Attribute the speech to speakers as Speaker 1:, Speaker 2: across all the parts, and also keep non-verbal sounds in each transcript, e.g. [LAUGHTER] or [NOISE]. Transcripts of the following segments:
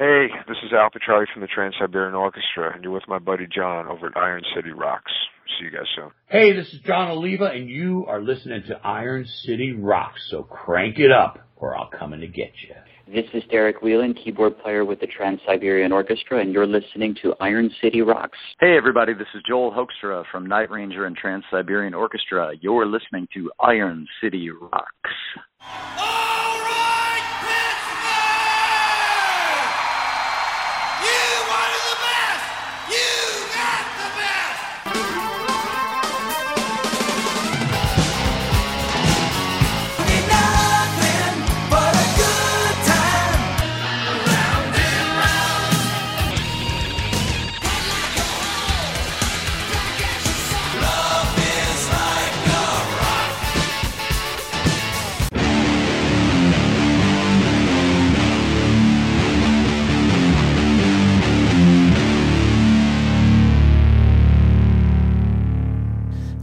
Speaker 1: Hey, this is Al Pitrelli from the Trans Siberian Orchestra, and you're with my buddy John over at Iron City Rocks. See you guys soon.
Speaker 2: Hey, this is Jon Oliva, and you are listening to Iron City Rocks. So crank it up, or I'll come in to get you.
Speaker 3: This is Derek Wieland, keyboard player with the Trans Siberian Orchestra, and you're listening to Iron City Rocks.
Speaker 4: Hey, everybody, this is Joel Hoekstra from Night Ranger and Trans Siberian Orchestra. You're listening to Iron City Rocks. Ah!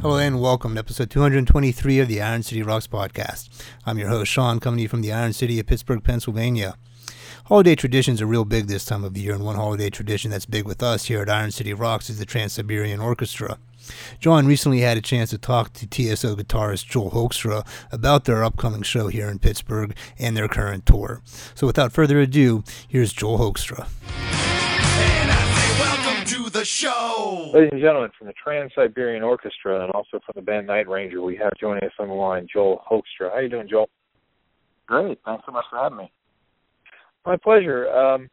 Speaker 5: Hello and welcome to episode 223 of the Iron City Rocks podcast. I'm your host, Sean, coming to you from the Iron City of Pittsburgh, Pennsylvania. Holiday traditions are real big this time of year, and one holiday tradition that's big with us here at Iron City Rocks is the Trans Siberian Orchestra. John recently had a chance to talk to TSO guitarist Joel Hoekstra about their upcoming show here in Pittsburgh and their current tour. So without further ado, here's Joel Hoekstra
Speaker 6: to the show.
Speaker 7: Ladies and gentlemen, from the Trans Siberian Orchestra and also from the band Night Ranger, we have joining us on the line Joel Hoekstra. How are you doing, Joel?
Speaker 4: Great. Thanks so much for having me.
Speaker 7: My pleasure. Um,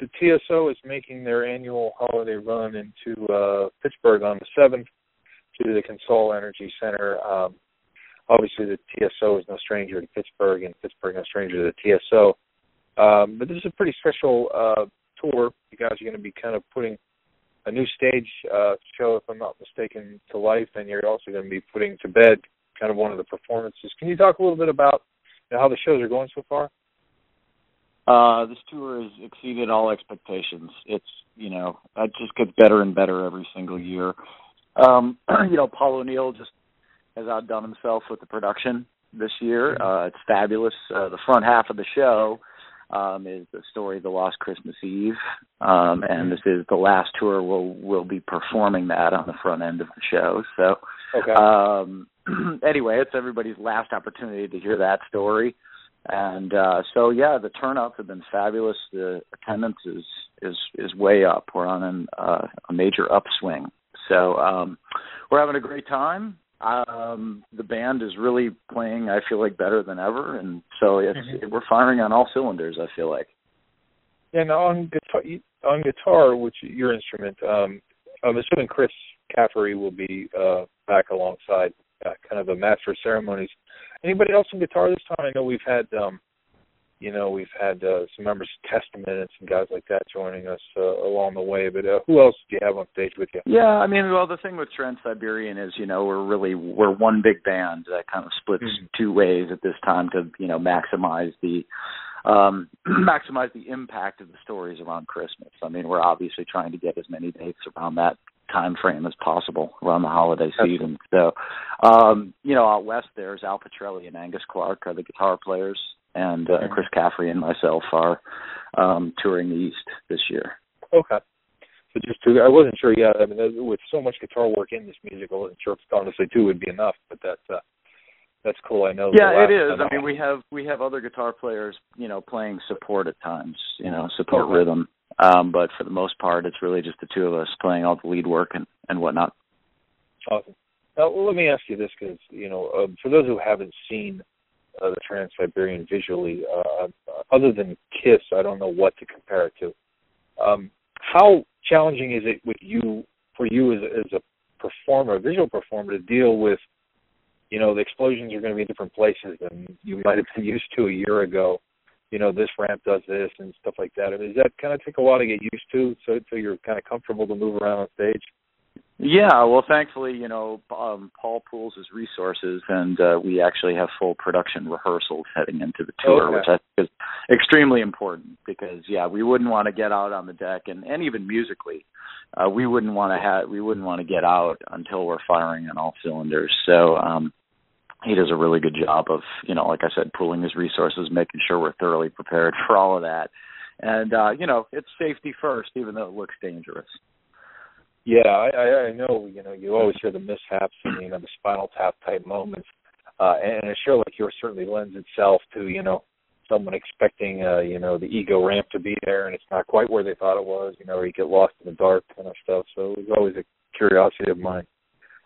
Speaker 7: the TSO is making their annual holiday run into uh, Pittsburgh on the 7th to the Consol Energy Center. Um, obviously, the TSO is no stranger to Pittsburgh, and Pittsburgh no stranger to the TSO. Um, but this is a pretty special uh, tour. You guys are going to be kind of putting a new stage uh, show, if I'm not mistaken, to life, and you're also going to be putting to bed kind of one of the performances. Can you talk a little bit about you know, how the shows are going so far?
Speaker 4: Uh, this tour has exceeded all expectations. It's you know it just gets better and better every single year. Um, [CLEARS THROAT] you know, Paul O'Neill just has outdone himself with the production this year. Mm-hmm. Uh, it's fabulous. Uh, the front half of the show um, is the story The Lost Christmas Eve, um, and this is the last tour we'll we'll be performing that on the front end of the show. So,
Speaker 7: okay.
Speaker 4: um, [CLEARS THROAT] anyway, it's everybody's last opportunity to hear that story, and uh, so yeah, the turnouts have been fabulous. The attendance is is is way up. We're on an, uh, a major upswing. So um, we're having a great time um the band is really playing i feel like better than ever and so it's mm-hmm. we're firing on all cylinders i feel like.
Speaker 7: And on guitar on guitar which your instrument um i'm assuming chris caffery will be uh back alongside uh, kind of a master of ceremonies. Anybody else on guitar this time? I know we've had um you know, we've had uh, some members of Testament and some guys like that joining us uh, along the way. But uh, who else do you have on stage with you?
Speaker 4: Yeah, I mean, well, the thing with Trans Siberian is, you know, we're really we're one big band that kind of splits mm-hmm. two ways at this time to, you know, maximize the um [CLEARS THROAT] maximize the impact of the stories around Christmas. I mean, we're obviously trying to get as many dates around that time frame as possible around the holiday season. So, um, you know, out west there's Al Pitrelli and Angus Clark are the guitar players and uh, Chris Caffery and myself are um, touring the East this year.
Speaker 7: Okay. So just to, I wasn't sure. Yeah, I mean, with so much guitar work in this music, I wasn't sure if honestly two would be enough. But that's uh, that's cool. I know.
Speaker 4: Yeah, it is. I mean, we have we have other guitar players, you know, playing support at times, you know, support okay. rhythm. Um, but for the most part, it's really just the two of us playing all the lead work and and whatnot.
Speaker 7: Awesome. Now, let me ask you this, because you know, uh, for those who haven't seen uh, the Trans Siberian visually. Uh, other than Kiss, I don't know what to compare it to. Um, how challenging is it with you for you as, as a performer, a visual performer, to deal with, you know, the explosions are going to be in different places than you might have been [LAUGHS] used to a year ago. You know, this ramp does this and stuff like that. I mean, does that kind of take a while to get used to, so so you're kind of comfortable to move around on stage?
Speaker 4: Yeah, well, thankfully, you know, um, Paul pools his resources, and uh, we actually have full production rehearsals heading into the tour,
Speaker 7: okay.
Speaker 4: which I think is extremely important because, yeah, we wouldn't want to get out on the deck, and, and even musically, uh, we wouldn't want to have we wouldn't want to get out until we're firing on all cylinders. So um, he does a really good job of, you know, like I said, pooling his resources, making sure we're thoroughly prepared [LAUGHS] for all of that and uh, you know it's safety first, even though it looks dangerous.
Speaker 7: Yeah, I, I, know. You know, you always hear the mishaps and you know the spinal tap type moments, uh, and a show like yours certainly lends itself to you know someone expecting uh, you know the ego ramp to be there, and it's not quite where they thought it was. You know, or you get lost in the dark kind of stuff. So it was always a curiosity of mine.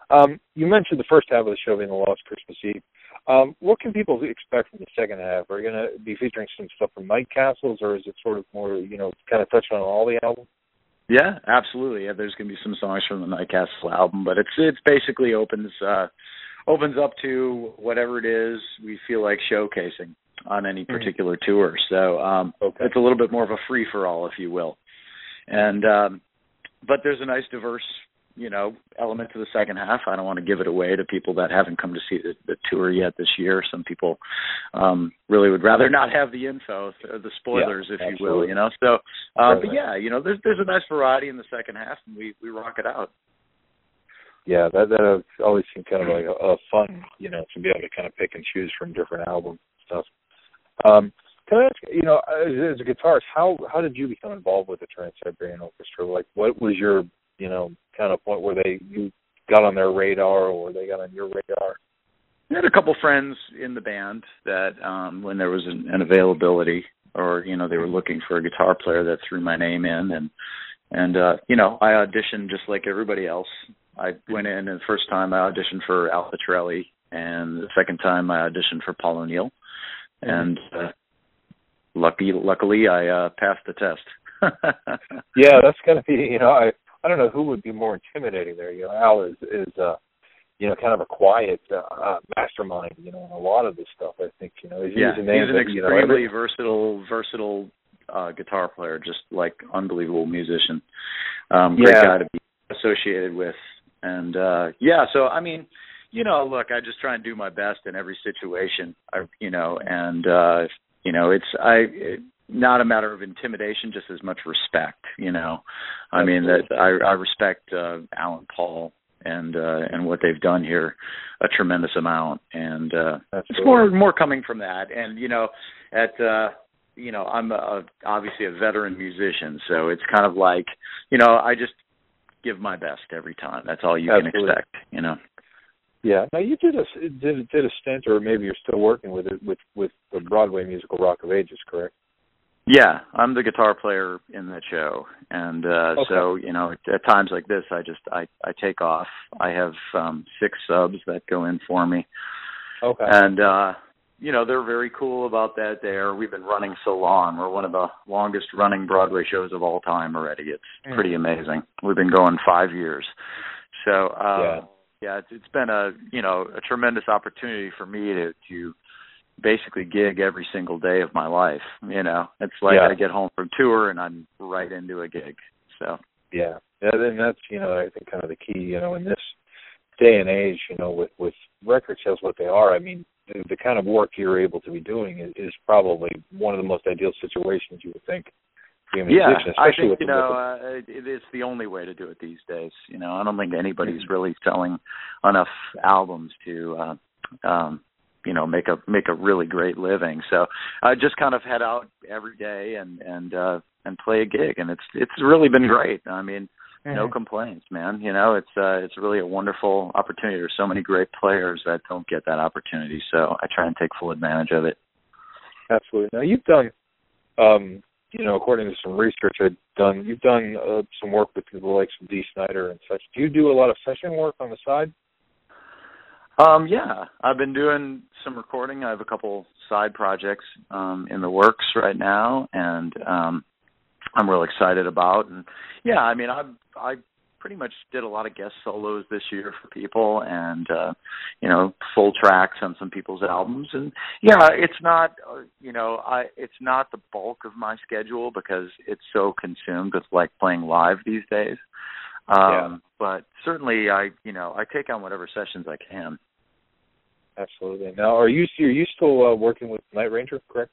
Speaker 7: Um, you mentioned the first half of the show being the Lost Christmas Eve. Um, what can people expect from the second half? Are you going to be featuring some stuff from Night Castles, or is it sort of more, you know, kind of touching on all the album?
Speaker 4: Yeah, absolutely. Yeah, there's going to be some songs from the Night Castle album, but it's it's basically opens uh, opens up to whatever it is we feel like showcasing on any
Speaker 7: Mm-hmm.
Speaker 4: particular mm-hmm. tour. So um,
Speaker 7: okay.
Speaker 4: it's a little bit more of a free for all, if you will. And um, but there's a nice diverse you know element to the second half. I don't want to give it away to people that haven't come to see the, the tour yet this year. Some people um really would rather not have the info, the spoilers,
Speaker 7: yeah,
Speaker 4: if
Speaker 7: absolutely.
Speaker 4: you will. You know, so uh, but yeah, you know, there's there's a nice variety in the second half, and we we rock it out.
Speaker 7: Yeah, that that always seemed kind of like a, a fun, you know, to be able to kind of pick and choose from different albums and stuff. Um, can I ask, you know, as, as a guitarist, how how did you become involved with the Trans Siberian Orchestra? Like, what was your, you know, kind of point where they you got on their radar or they got on your radar?
Speaker 4: I had a couple friends in the band that, um, when there was an, an availability, or you know, they were looking for a guitar player that threw my name in, and and uh, you know, I auditioned just like everybody else. I went in, and the first time I auditioned for Al Pitrelli, and the second time I auditioned for Paul O'Neill and uh, lucky luckily I uh, passed the test. [LAUGHS]
Speaker 7: yeah, that's gonna be you know I I don't know who would be more intimidating there. You know, Al is is uh you know kind of a quiet uh, mastermind. You know, in a lot of this stuff. I think you know he's
Speaker 4: yeah, he's an
Speaker 7: that,
Speaker 4: extremely
Speaker 7: you know, every,
Speaker 4: versatile versatile uh, guitar player, just like unbelievable musician. Um, great
Speaker 7: Yeah.
Speaker 4: guy to be associated with, and uh, yeah. So I mean, you know, look, I just try and do my best in every situation. I, you know, and uh, you know, it's I. It, not a matter of intimidation, just as much respect. You know, I mean that I, I respect uh, Alan Paul and uh, and what they've done here a tremendous amount, and uh, it's more more coming from that. And you know, at uh, you know, I'm a, obviously a veteran musician, so it's kind of like you know, I just give my best every time. That's all you
Speaker 7: Absolutely.
Speaker 4: can expect. You know.
Speaker 7: Yeah. Now you did a did did a stint, or maybe you're still working with it with with the Broadway musical Rock of Ages, correct?
Speaker 4: Yeah, I'm the guitar player in that show, and uh
Speaker 7: Okay.
Speaker 4: so you know, at at times like this, I just I I take off. I have um six subs that go in for me,
Speaker 7: Okay.
Speaker 4: and uh you know they're very cool about that. There, we've been running so long. We're one of the longest running Broadway shows of all time already. It's
Speaker 7: Mm.
Speaker 4: pretty amazing. We've been going five years, so uh,
Speaker 7: Yeah.
Speaker 4: yeah, it's, it's been a you know a tremendous opportunity for me to to basically gig every single day of my life. You know, it's like
Speaker 7: Yeah.
Speaker 4: I get home from tour and I'm right into a gig. So
Speaker 7: Yeah, and that's you know I think kind of the key you know in this day and age you know with with record sales what they are. I mean the, the kind of work you're able to be doing is, is probably one of the most ideal situations you would think. to be a
Speaker 4: yeah,
Speaker 7: musician,
Speaker 4: I think
Speaker 7: with
Speaker 4: you know uh, it, it's the only way to do it these days. You know, I don't think anybody's
Speaker 7: Mm-hmm.
Speaker 4: really selling enough albums to uh, um, you know make a make a really great living. So I just kind of head out every day and and uh, and play a gig, and it's it's really been great. I mean,
Speaker 7: the,
Speaker 4: no complaints, man. You know, it's uh it's really a wonderful opportunity. There's so many great players that don't get that opportunity, so I try and take full advantage of it.
Speaker 7: Absolutely. Now you've done, um, you know, according to some research I've done, you've done uh, some work with the likes of Dee Snider and such. Do you do a lot of session work on the side?
Speaker 4: Um yeah, I've been doing some recording. I have a couple side projects um in the works right now and um I'm real excited about and yeah, I mean I I pretty much did a lot of guest solos this year for people and uh you know full tracks on some people's albums and yeah it's not uh, you know i it's not the bulk of my schedule because it's so consumed with like playing live these days um
Speaker 7: Yeah.
Speaker 4: but certainly i you know i take on whatever sessions i can
Speaker 7: Absolutely. Now, are you are you still uh, working with Night Ranger? Correct.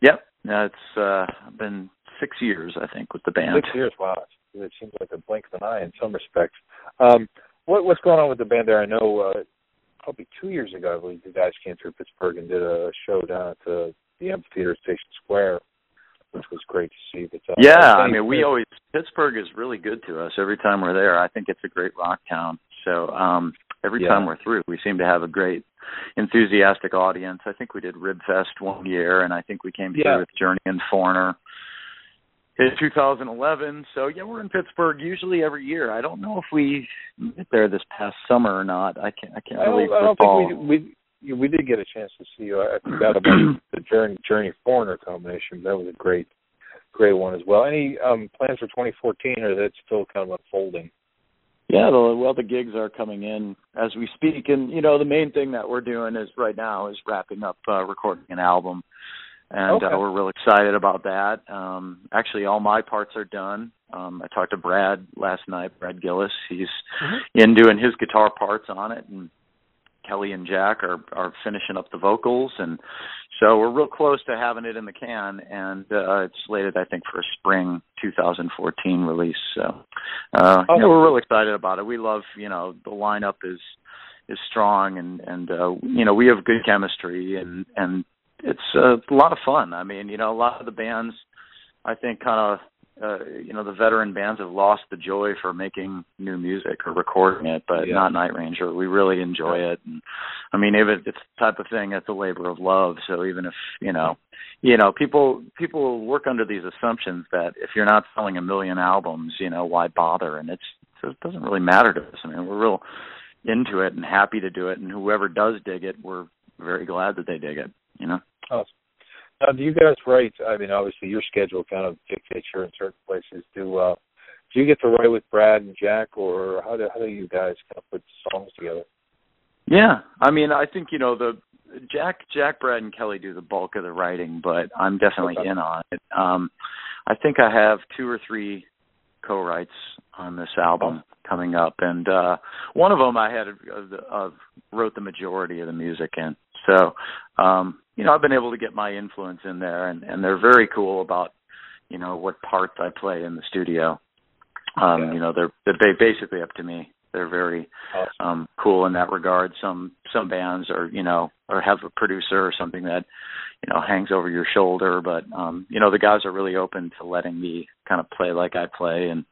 Speaker 4: yep that's uh been six years i think with the band
Speaker 7: Six years. Wow, it seems like a blink of an eye in some respects. Um, what what's going on with the band there? I know uh, probably two years ago, I believe you guys came through Pittsburgh and did a show down at the, the amphitheater Station Square. which was great to see. But, uh,
Speaker 4: yeah, I mean, we always Pittsburgh is really good to us every time we're there. I think it's a great rock town. So um every
Speaker 7: Yeah.
Speaker 4: time we're through, we seem to have a great enthusiastic audience. I think we did Ribfest one year, and I think we came
Speaker 7: Yeah.
Speaker 4: with Journey and Foreigner in 2011. So yeah, we're in Pittsburgh usually every year. I don't know if we get there this past summer or not. I can't. I can't
Speaker 7: I
Speaker 4: really
Speaker 7: I don't think we we you- we did get a chance to see you. I I forgot about the [CLEARS THROAT] Journey Journey Foreigner combination. That was a great great one as well. Any um plans for 2014, or that's still kind of unfolding?
Speaker 4: Yeah, the, well, the gigs are coming in as we speak, and you know, the main thing that we're doing is right now is wrapping up uh, recording an album, and
Speaker 7: Okay.
Speaker 4: uh, we're real excited about that. Um, actually, all my parts are done. Um, I talked to Brad last night, Brad Gillis. He's in doing his guitar parts on it, and Kelly and Jack are are finishing up the vocals, and so we're real close to having it in the can, and uh, it's slated, I think, for a spring 2014 release. So, uh, yeah, we're real excited about it. We love, you know, the lineup is is strong, and and uh, you know, we have good chemistry, and and it's a lot of fun. I mean, you know, a lot of the bands, I think, kind of. Uh, you know the veteran bands have lost the joy for making new music or recording it, but
Speaker 7: Yeah.
Speaker 4: not Night Ranger. We really enjoy it, and I mean, even it's the type of thing that's a labor of love. So even if you know, you know, people people work under these assumptions that if you're not selling a million albums, you know, why bother? And it's it doesn't really matter to us. I mean, we're real into it and happy to do it, and whoever does dig it, we're very glad that they dig it. You know.
Speaker 7: Awesome. Now, do you guys write? I mean, obviously, your schedule kind of dictates you're in certain places. Do uh, do you get to write with Brad and Jack, or how do how do you guys kind of put songs together?
Speaker 4: Yeah, I mean, I think you know the Jack, Jack, Brad, and Kelly do the bulk of the writing, but I'm definitely
Speaker 7: Okay.
Speaker 4: in on it. Um, I think I have two or three co-writes on this album coming up, and uh, one of them I had uh, uh, wrote the majority of the music in. So, um, you know, I've been able to get my influence in there, and, and they're very cool about you know what parts I play in the studio. Um,
Speaker 7: Yeah.
Speaker 4: You know, they're they're basically up to me. They're very
Speaker 7: Awesome.
Speaker 4: um cool in that regard. Some some bands are, you know, or have a producer or something that, you know, hangs over your shoulder, but um, you know, the guys are really open to letting me kind of play like I play and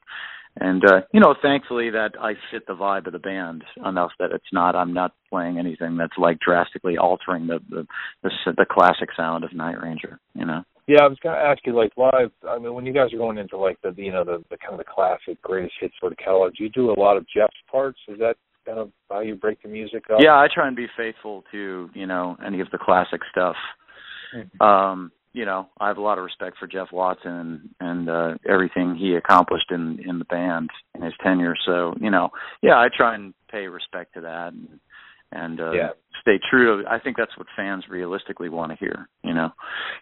Speaker 4: and uh, you know, thankfully that I fit the vibe of the band enough that it's not I'm not playing anything that's like drastically altering the the the, the classic sound of Night Ranger, you know.
Speaker 7: Yeah, I was going to ask you, like live. I mean, when you guys are going into like the you know the, the kind of the classic greatest hits sort of catalog, do you do a lot of Jeff's parts? Is that kind of how you break the music up?
Speaker 4: Yeah, I try and be faithful to, you know, any of the classic stuff.
Speaker 7: Mhm.
Speaker 4: Um, you know, I have a lot of respect for Jeff Watson and, and uh everything he accomplished in in the band in his tenure. So, you know, yeah, I try and pay respect to that and and uh
Speaker 7: Yeah.
Speaker 4: stay true to I think that's what fans realistically want to hear, you know.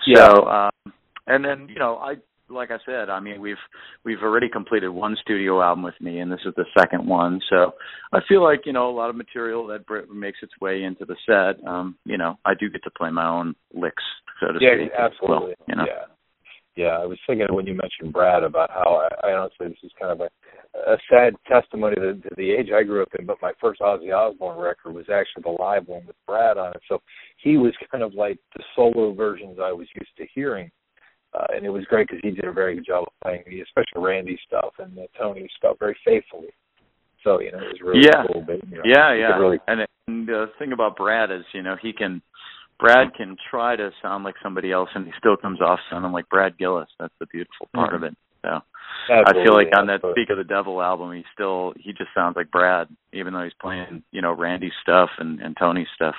Speaker 7: Yeah.
Speaker 4: So, um and then, you know, I like I said, I mean, we've we've already completed one studio album with me, and this is the second one. So I feel like you know a lot of material that makes its way into the set. Um, you know, I do get to play my own licks, so to
Speaker 7: yeah,
Speaker 4: speak.
Speaker 7: Yeah, absolutely.
Speaker 4: Well, you know,
Speaker 7: Yeah, yeah. I was thinking when you mentioned Brad about how I, I honestly this is kind of a a sad testimony to, to the age I grew up in. But my first Ozzy Osbourne record was actually the live one with Brad on it, so he was kind of like the solo versions I was used to hearing. Uh, and it was great because he did a very good job of playing the, especially Randy stuff and the Tony stuff very faithfully. So you know it was really
Speaker 4: Yeah.
Speaker 7: cool. But, you know,
Speaker 4: yeah, yeah.
Speaker 7: Really,
Speaker 4: And, and the thing about Brad is, you know, he can. Brad can try to sound like somebody else, and he still comes off sounding like Brad Gillis. That's the beautiful part
Speaker 7: Mhm.
Speaker 4: of it. So I feel like on that
Speaker 7: absolutely.
Speaker 4: Speak of the Devil album, he still he just sounds like Brad, even though he's playing, you know, Randy stuff and and Tony stuff.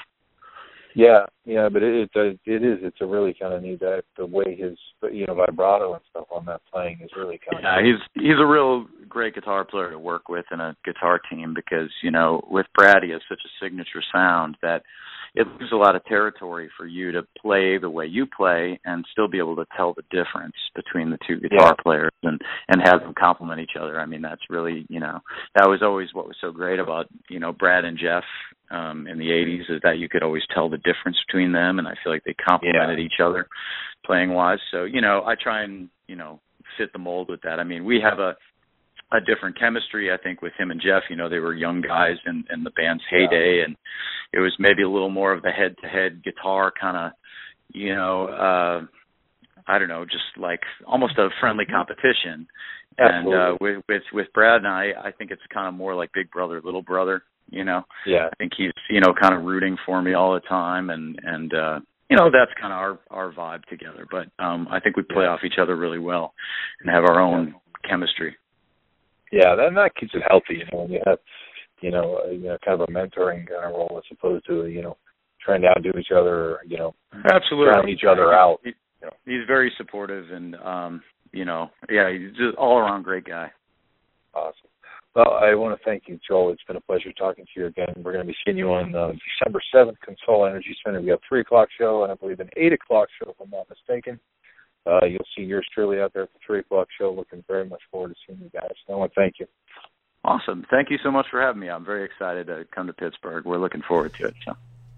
Speaker 7: Yeah, yeah, but it it, it is. It's a really kind of neat that the way his you know vibrato and stuff on that playing is really kind
Speaker 4: Yeah,
Speaker 7: of.
Speaker 4: Yeah, he's he's a real great guitar player to work with in a guitar team because you know with Brad he has such a signature sound that it leaves a lot of territory for you to play the way you play and still be able to tell the difference between the two guitar
Speaker 7: Yeah.
Speaker 4: players and and have them complement each other. I mean that's really you know that was always what was so great about you know Brad and Jeff um in the 80s is that you could always tell the difference between them and I feel like they complemented each other playing wise. So, you know, I try and, you know, fit the mold with that. I mean, we have a a different chemistry, I think, with him and Jeff. You know, they were young guys in, in the band's heyday and it was maybe a little more of the head to head guitar kind of, you know, uh I don't know, just like almost a friendly competition. Absolutely. And uh, with with with Brad and I, I think it's kind of more like big brother, little brother. You know.
Speaker 7: Yeah.
Speaker 4: I think he's you know kind of rooting for me all the time, and and uh, you know that's kind of our our vibe together. But um, I think we play yeah. off each other really well, and have our own yeah. chemistry.
Speaker 7: Yeah, that that keeps it healthy. You know, when you have you know, uh, you know, kind of a mentoring kind of role as opposed to you know trying to outdo each other, you know,
Speaker 4: absolutely
Speaker 7: each other out.
Speaker 4: He, you know. He's very supportive and um, you know, yeah, he's just all around great guy.
Speaker 7: Awesome. Well, I want to thank you, Joel. It's been a pleasure talking to you again. We're going to be seeing you on uh, December 7th, Consol Energy Center. We have 3 o'clock show and I believe an 8 o'clock show, if I'm not mistaken. Uh, you'll see yours truly out there at the 3 o'clock show. Looking very much forward to seeing you guys. I want to thank you.
Speaker 4: Awesome. Thank you so much for having me. I'm very excited to come to Pittsburgh. We're looking forward to it. So.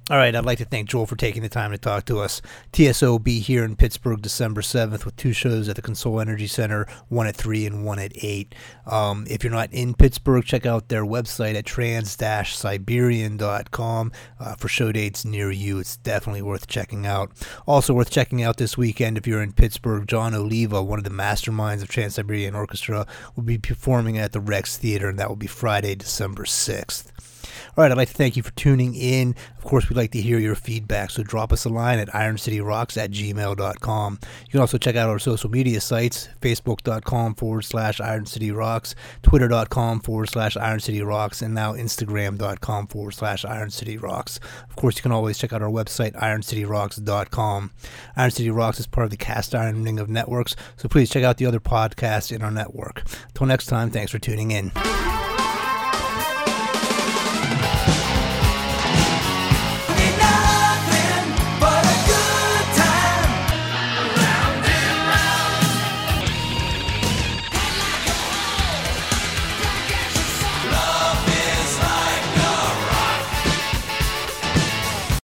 Speaker 5: All right, I'd like to thank Joel for taking the time to talk to us. TSO will be here in Pittsburgh December 7th with two shows at the Consol Energy Center, one at 3 and one at 8. Um, if you're not in Pittsburgh, check out their website at trans-siberian.com uh, for show dates near you. It's definitely worth checking out. Also worth checking out this weekend if you're in Pittsburgh, Jon Oliva, one of the masterminds of Trans-Siberian Orchestra, will be performing at the Rex Theater, and that will be Friday, December 6th. All right, I'd like to thank you for tuning in. Of course, we'd like to hear your feedback, so drop us a line at ironcityrocks at gmail.com. You can also check out our social media sites facebook.com forward slash ironcityrocks, twitter.com forward slash ironcityrocks, and now instagram.com forward slash ironcityrocks. Of course, you can always check out our website, ironcityrocks.com. Iron City Rocks is part of the cast ironing of networks, so please check out the other podcasts in our network. Until next time, thanks for tuning in.